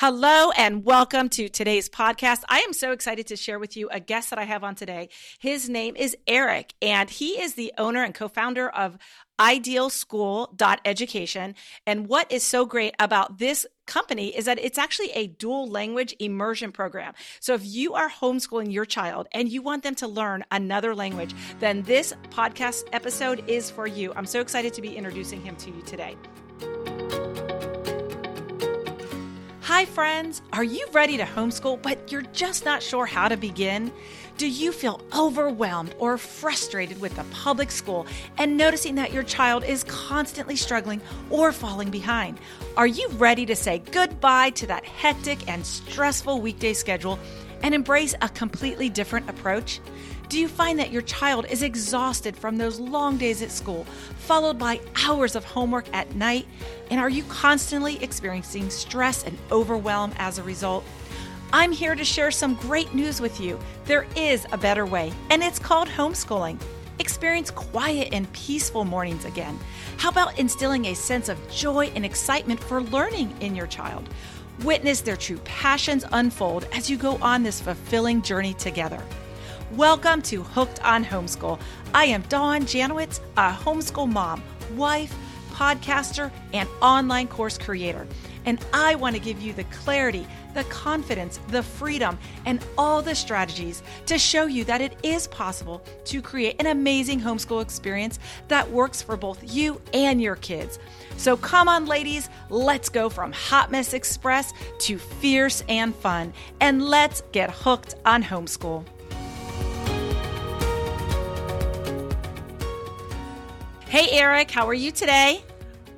Hello and welcome to today's podcast. I am so excited to share with you a guest that I have on today. His name is Eric, and he is the owner and co founder of idealschool.education. And what is so great about this company is that it's actually a dual language immersion program. So if you are homeschooling your child and you want them to learn another language, then this podcast episode is for you. I'm so excited to be introducing him to you today. Hi, friends. Are you ready to homeschool, but you're just not sure how to begin? Do you feel overwhelmed or frustrated with the public school and noticing that your child is constantly struggling or falling behind? Are you ready to say goodbye to that hectic and stressful weekday schedule and embrace a completely different approach? Do you find that your child is exhausted from those long days at school, followed by hours of homework at night? And are you constantly experiencing stress and overwhelm as a result? I'm here to share some great news with you. There is a better way, and it's called homeschooling. Experience quiet and peaceful mornings again. How about instilling a sense of joy and excitement for learning in your child? Witness their true passions unfold as you go on this fulfilling journey together. Welcome to Hooked on Homeschool. I am Dawn Janowitz, a homeschool mom, wife, podcaster, and online course creator. And I want to give you the clarity, the confidence, the freedom, and all the strategies to show you that it is possible to create an amazing homeschool experience that works for both you and your kids. So come on, ladies, let's go from Hot Mess Express to fierce and fun, and let's get hooked on homeschool. Hey, Eric, how are you today?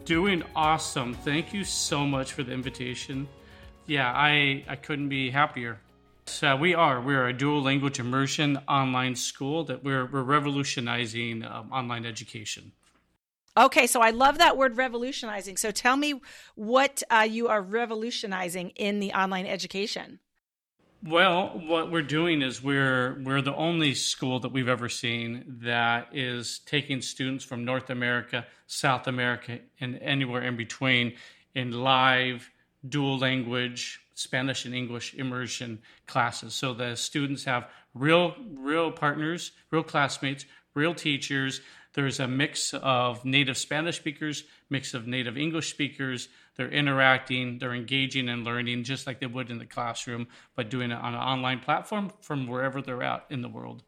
Doing awesome. Thank you so much for the invitation. Yeah, I, I couldn't be happier. So we are. We're a dual language immersion online school that we're, we're revolutionizing um, online education. Okay, so I love that word revolutionizing. So tell me what uh, you are revolutionizing in the online education. Well, what we're doing is we're we're the only school that we've ever seen that is taking students from North America, South America, and anywhere in between in live dual language Spanish and English immersion classes. So the students have real real partners, real classmates, real teachers. There's a mix of native Spanish speakers, mix of native English speakers, they're interacting, they're engaging and learning just like they would in the classroom, but doing it on an online platform from wherever they're at in the world.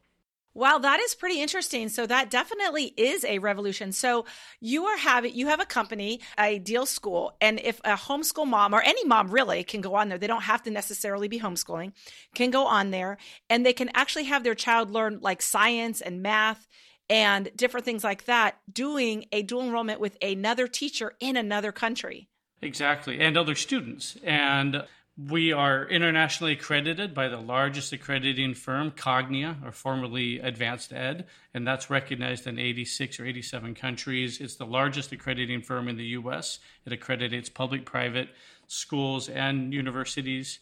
Wow, that is pretty interesting. So that definitely is a revolution. So you are having you have a company, Ideal School, and if a homeschool mom or any mom really can go on there, they don't have to necessarily be homeschooling, can go on there and they can actually have their child learn like science and math and different things like that doing a dual enrollment with another teacher in another country. Exactly, and other students. And we are internationally accredited by the largest accrediting firm, Cognia, or formerly AdvancED, and that's recognized in 86 or 87 countries. It's the largest accrediting firm in the US. It accredits public, private schools, and universities.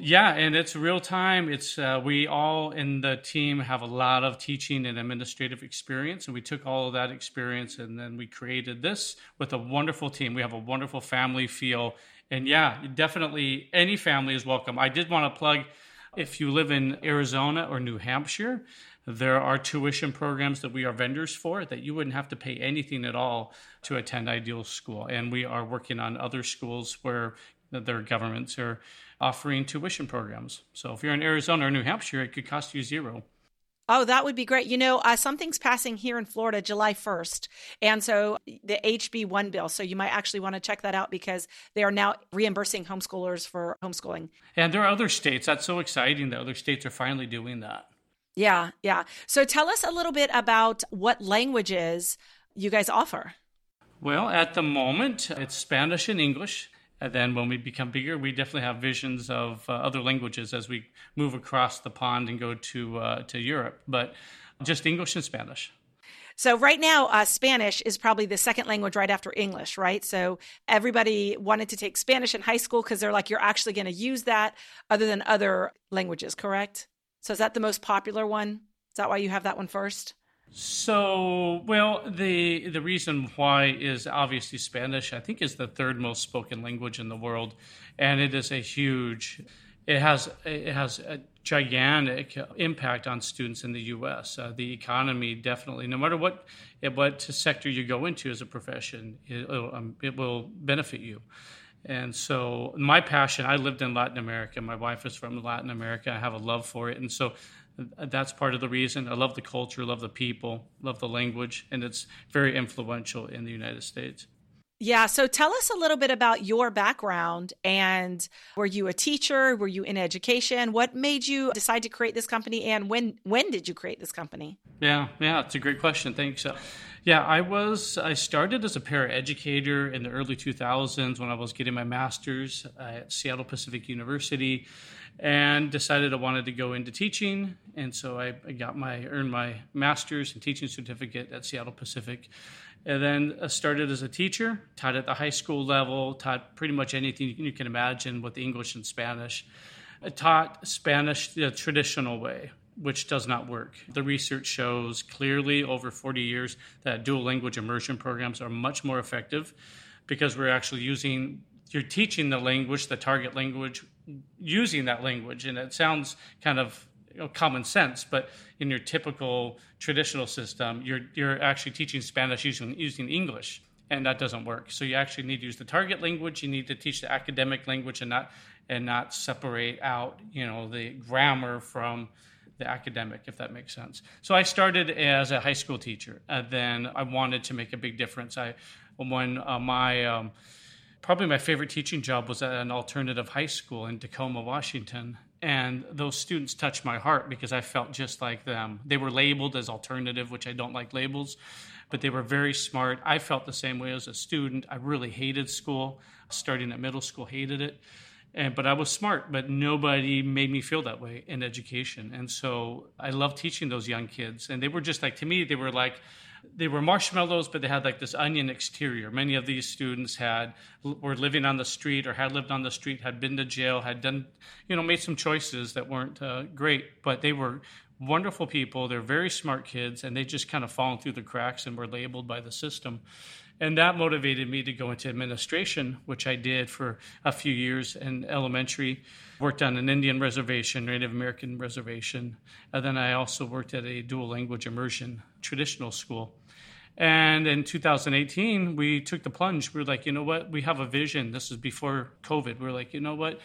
Yeah, and it's real time. It's uh, we all in the team have a lot of teaching and administrative experience, and we took all of that experience and then we created this with a wonderful team. We have a wonderful family feel, and yeah, definitely any family is welcome. I did want to plug if you live in Arizona or New Hampshire. There are tuition programs that we are vendors for that you wouldn't have to pay anything at all to attend Ideal School. And we are working on other schools where their governments are offering tuition programs. So if you're in Arizona or New Hampshire, it could cost you zero. Oh, that would be great. You know, uh, something's passing here in Florida July 1st. And so the HB1 bill. So you might actually want to check that out because they are now reimbursing homeschoolers for homeschooling. And there are other states. That's so exciting that other states are finally doing that. Yeah, yeah. So tell us a little bit about what languages you guys offer. Well, at the moment, it's Spanish and English. And then when we become bigger, we definitely have visions of uh, other languages as we move across the pond and go to uh, to Europe. But just English and Spanish. So right now, uh, Spanish is probably the second language right after English, right? So everybody wanted to take Spanish in high school because they're like, you're actually going to use that other than other languages, correct? So is that the most popular one? Is that why you have that one first? So, well, the the reason why is obviously Spanish. I think is the third most spoken language in the world, and it is a huge. It has it has a gigantic impact on students in the U.S. Uh, the economy definitely, no matter what what sector you go into as a profession, it, um, it will benefit you. And so, my passion. I lived in Latin America. My wife is from Latin America. I have a love for it, and so that's part of the reason. I love the culture, love the people, love the language, and it's very influential in the United States. Yeah. So tell us a little bit about your background and were you a teacher? Were you in education? What made you decide to create this company and when when did you create this company? Yeah, yeah, it's a great question. Thanks. Uh, yeah, I was I started as a paraeducator in the early 2000s when I was getting my masters at Seattle Pacific University and decided I wanted to go into teaching. And so I, I got my earned my master's and teaching certificate at Seattle Pacific. And then uh, started as a teacher, taught at the high school level, taught pretty much anything you can imagine with English and Spanish. I taught Spanish the traditional way, which does not work. The research shows clearly over 40 years that dual language immersion programs are much more effective because we're actually using you're teaching the language, the target language, using that language, and it sounds kind of you know, common sense, but in your typical traditional system, you're you're actually teaching Spanish using using English, and that doesn't work. So you actually need to use the target language. You need to teach the academic language, and not and not separate out you know the grammar from the academic, if that makes sense. So I started as a high school teacher, and then I wanted to make a big difference. I when uh, my um, probably my favorite teaching job was at an alternative high school in Tacoma, Washington. And those students touched my heart because I felt just like them. They were labeled as alternative, which I don't like labels, but they were very smart. I felt the same way as a student. I really hated school. Starting at middle school, hated it. And, but I was smart, but nobody made me feel that way in education. And so I love teaching those young kids. And they were just like, to me, they were like, they were marshmallows, but they had like this onion exterior. Many of these students had were living on the street or had lived on the street, had been to jail, had done, you know, made some choices that weren't uh, great, but they were wonderful people. They're very smart kids, and they just kind of fallen through the cracks and were labeled by the system. And that motivated me to go into administration, which I did for a few years in elementary. Worked on an Indian reservation, Native American reservation. And then I also worked at a dual language immersion traditional school. And in 2018, we took the plunge. We were like, you know what? We have a vision. This is before COVID. We are like, you know what?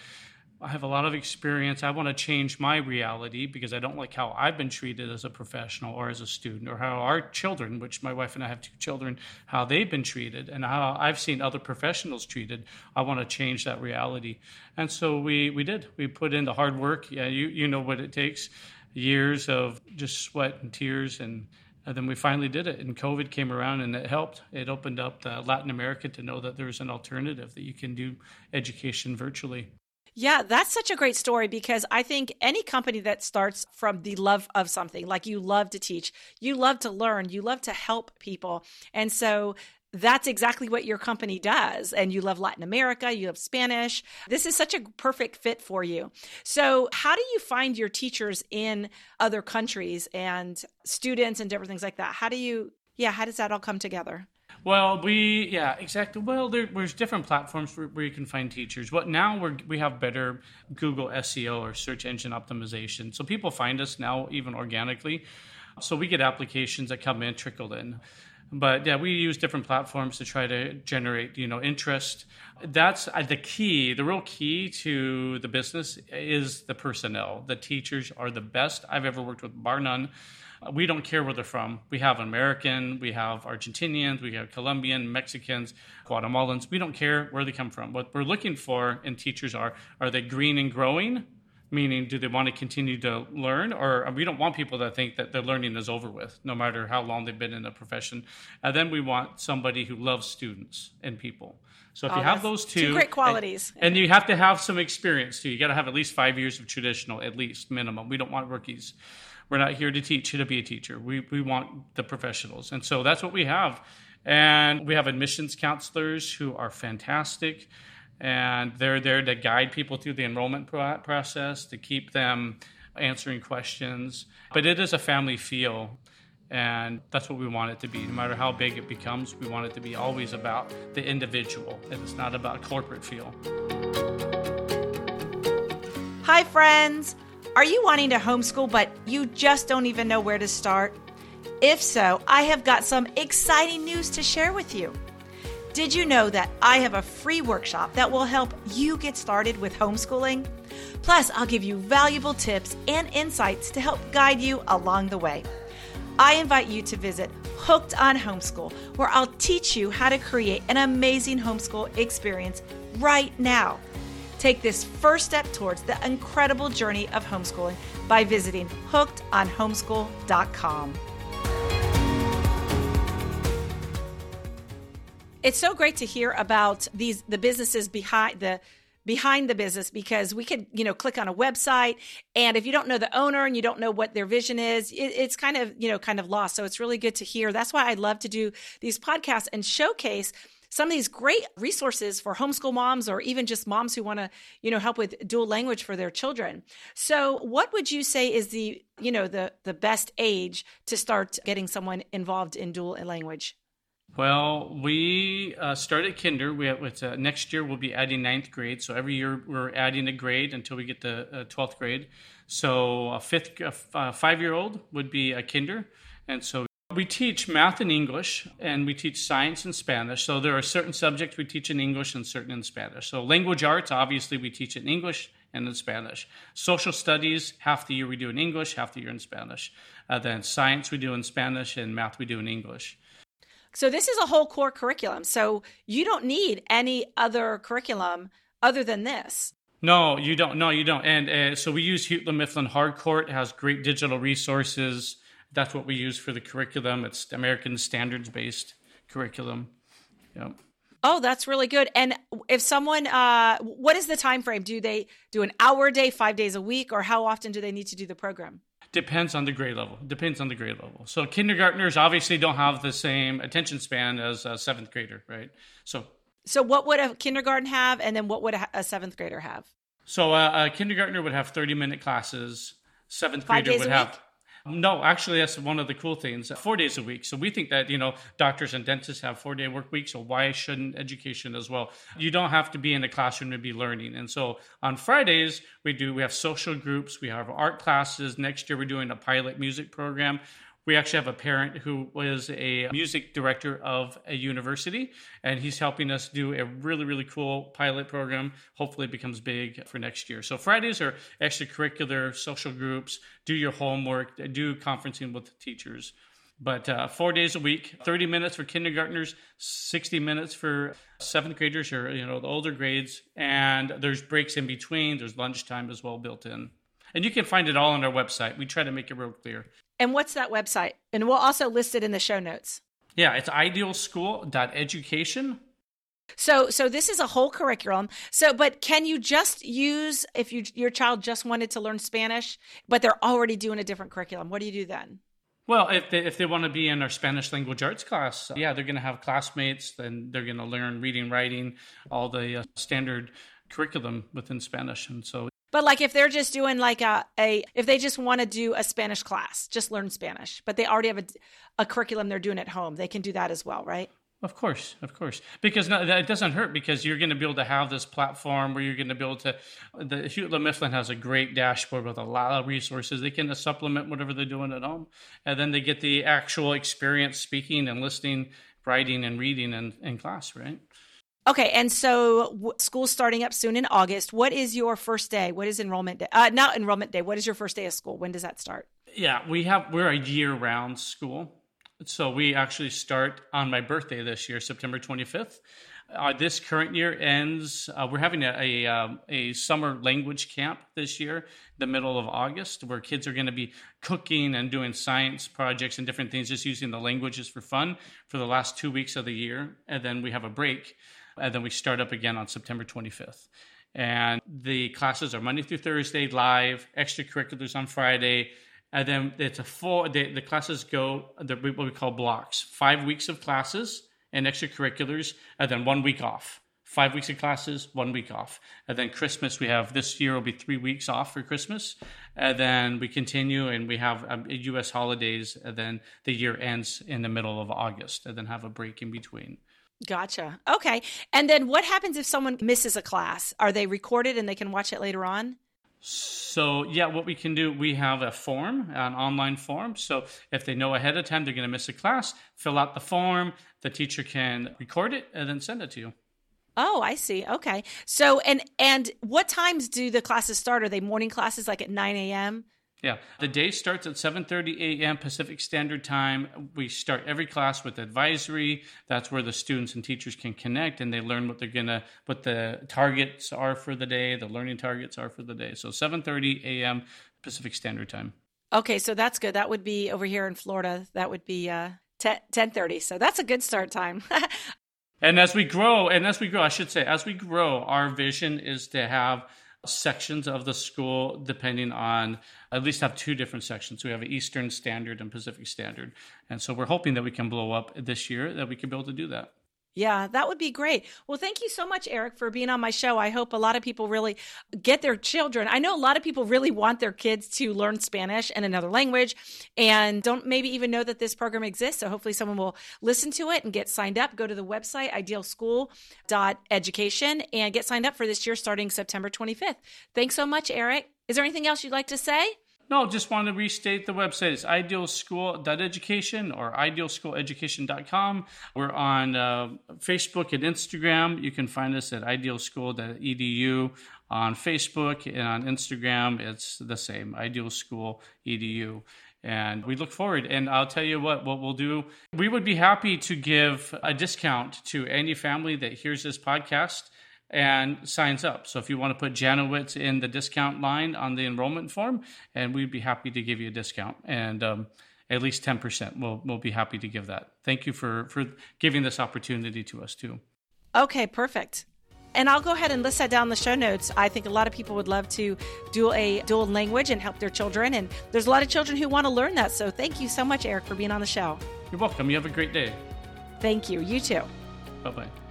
I have a lot of experience. I want to change my reality because I don't like how I've been treated as a professional or as a student, or how our children, which my wife and I have two children, how they've been treated, and how I've seen other professionals treated. I want to change that reality, and so we we did. We put in the hard work. Yeah, you you know what it takes, years of just sweat and tears and. And then we finally did it, and COVID came around, and it helped. It opened up Latin America to know that there's an alternative that you can do education virtually. Yeah, that's such a great story because I think any company that starts from the love of something, like you love to teach, you love to learn, you love to help people. And so that's exactly what your company does. And you love Latin America, you love Spanish. This is such a perfect fit for you. So, how do you find your teachers in other countries and students and different things like that? How do you, yeah, how does that all come together? Well, we yeah exactly. Well, there, there's different platforms where, where, you can find teachers. What now we we have better Google SEO or search engine optimization, so people find us now even organically. So we get applications that come in trickled in, but yeah, we use different platforms to try to generate you know interest. That's uh, the key. The real key to the business is the personnel. The teachers are the best I've ever worked with, bar none we don't care where they're from. We have American, we have Argentinians, we have Colombian, Mexicans, Guatemalans. We don't care where they come from. What we're looking for in teachers are are they green and growing? Meaning, do they want to continue to learn? Or uh, we don't want people that think that their learning is over with, no matter how long they've been in the profession. And then we want somebody who loves students and people. So if oh, you have those two, two great qualities, and, and, you have to have some experience too. You got to have at least five years of traditional, at least minimum. We don't want rookies. We're not here to teach you to be a teacher. We, we want the professionals. And so that's what we have. And we have admissions counselors who are fantastic. And they're there to guide people through the enrollment process, to keep them answering questions. But it is a family feel. And that's what we want it to be. No matter how big it becomes, we want it to be always about the individual, and it's not about corporate feel. Hi, friends. Are you wanting to homeschool, but you just don't even know where to start? If so, I have got some exciting news to share with you. Did you know that I have a free workshop that will help you get started with homeschooling? Plus, I'll give you valuable tips and insights to help guide you along the way. I invite you to visit Hooked on Homeschool, where I'll teach you how to create an amazing homeschool experience right now. Take this first step towards the incredible journey of homeschooling by visiting hookedonhomeschool.com. It's so great to hear about these the businesses behind the behind the business because we could you know click on a website and if you don't know the owner and you don't know what their vision is it, it's kind of you know kind of lost so it's really good to hear that's why i love to do these podcasts and showcase some of these great resources for homeschool moms or even just moms who want to you know help with dual language for their children so what would you say is the you know the the best age to start getting someone involved in dual language well, we uh, started kinder. We have, uh, next year we'll be adding ninth grade. So every year we're adding a grade until we get the twelfth grade. So a fifth, five year old would be a kinder, and so we teach math and English, and we teach science and Spanish. So there are certain subjects we teach in English and certain in Spanish. So language arts, obviously, we teach in English and in Spanish. Social studies, half the year we do in English, half the year in Spanish. Uh, then science we do in Spanish, and math we do in English. So this is a whole core curriculum. So you don't need any other curriculum other than this. No, you don't. No, you don't. And uh, so we use Houghton Mifflin Harcourt. It has great digital resources. That's what we use for the curriculum. It's American standards based curriculum. Yep. Oh, that's really good. And if someone, uh, what is the time frame? Do they do an hour a day, five days a week, or how often do they need to do the program? Depends on the grade level. Depends on the grade level. So kindergartners obviously don't have the same attention span as a seventh grader, right? So, so what would a kindergarten have, and then what would a seventh grader have? So a, a kindergartner would have thirty minute classes. Seventh grader would have no, actually, that's one of the cool things. Uh, four days a week. So we think that, you know, doctors and dentists have four day work weeks. So why shouldn't education as well? You don't have to be in a classroom to be learning. And so on Fridays, we do, we have social groups, we have art classes. Next year, we're doing a pilot music program we actually have a parent who was a music director of a university, and he's helping us do a really, really cool pilot program. Hopefully, it becomes big for next year. So, Fridays are extracurricular social groups, do your homework, do conferencing with teachers. But uh, four days a week, 30 minutes for kindergartners, 60 minutes for seventh graders or you know the older grades, and there's breaks in between. There's lunchtime as well built in. And you can find it all on our website. We try to make it real clear. And what's that website? And we'll also list it in the show notes. Yeah, it's idealschool.education. So so this is a whole curriculum. So but can you just use if you your child just wanted to learn Spanish but they're already doing a different curriculum. What do you do then? Well, if they, if they want to be in our Spanish language arts class, yeah, they're going to have classmates, then they're going to learn reading, writing, all the uh, standard curriculum within Spanish. And so but like if they're just doing like a, a if they just want to do a Spanish class, just learn Spanish, but they already have a, a curriculum they're doing at home, they can do that as well, right? Of course, of course, because no, it doesn't hurt because you're going to be able to have this platform where you're going to be able to. The Houghton Mifflin has a great dashboard with a lot of resources. They can supplement whatever they're doing at home, and then they get the actual experience speaking and listening, writing and reading in, in class, right? Okay, and so w- school's starting up soon in August. What is your first day? What is enrollment day? Uh, not enrollment day. What is your first day of school? When does that start? Yeah, we have we're a year-round school, so we actually start on my birthday this year, September 25th. Uh, this current year ends. Uh, we're having a a, um, a, summer language camp this year, the middle of August, where kids are going to be cooking and doing science projects and different things, just using the languages for fun for the last two weeks of the year, and then we have a break and then we start up again on September 25th. And the classes are Monday through Thursday live, extracurriculars on Friday, and then it's a full. The, the classes go the, what we call blocks: five weeks of classes and extracurriculars, and then one week off five weeks of classes, one week off. And then Christmas, we have this year will be three weeks off for Christmas. And then we continue and we have um, US holidays. And then the year ends in the middle of August and then have a break in between. Gotcha. Okay. And then what happens if someone misses a class? Are they recorded and they can watch it later on? So yeah, what we can do, we have a form, an online form. So if they know ahead of time they're going to miss a class, fill out the form. The teacher can record it and then send it to you. Oh, I see. Okay. So and and what times do the classes start? Are they morning classes like at nine a.m.? Yeah, the day starts at 7:30 a.m. Pacific Standard Time. We start every class with advisory. That's where the students and teachers can connect and they learn what they're gonna, what the targets are for the day, the learning targets are for the day. So 7:30 a.m. Pacific Standard Time. Okay, so that's good. That would be over here in Florida. That would be uh, 10, 10:30. So that's a good start time. and as we grow, and as we grow, I should say, as we grow, our vision is to have sections of the school depending on at least have two different sections. We have an Eastern Standard and Pacific Standard. And so we're hoping that we can blow up this year that we can be able to do that. Yeah, that would be great. Well, thank you so much, Eric, for being on my show. I hope a lot of people really get their children. I know a lot of people really want their kids to learn Spanish and another language and don't maybe even know that this program exists. So hopefully someone will listen to it and get signed up. Go to the website, idealschool.education, and get signed up for this year starting September 25th. Thanks so much, Eric. Is there anything else you'd like to say? No, just want to restate the website. It's idealschool.education or idealschooleducation.com. We're on uh, Facebook and Instagram. You can find us at idealschool.edu on Facebook and on Instagram. It's the same, idealschool.edu. And we look forward. And I'll tell you what, what we'll do. We would be happy to give a discount to any family that hears this podcast and signs up. So if you want to put Janowitz in the discount line on the enrollment form, and we'd be happy to give you a discount and um, at least 10%. We'll, we'll be happy to give that. Thank you for, for giving this opportunity to us too. Okay, perfect. And I'll go ahead and list that down in the show notes. I think a lot of people would love to do a dual language and help their children. And there's a lot of children who want to learn that. So thank you so much, Eric, for being on the show. You're welcome. You have a great day. Thank you. You too. Bye bye.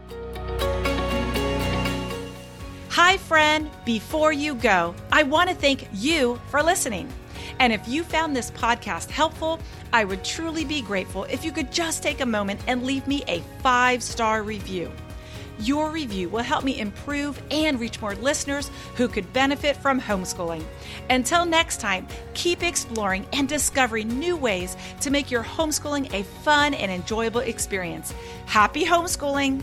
Hi, friend. Before you go, I want to thank you for listening. And if you found this podcast helpful, I would truly be grateful if you could just take a moment and leave me a five star review. Your review will help me improve and reach more listeners who could benefit from homeschooling. Until next time, keep exploring and discovering new ways to make your homeschooling a fun and enjoyable experience. Happy homeschooling!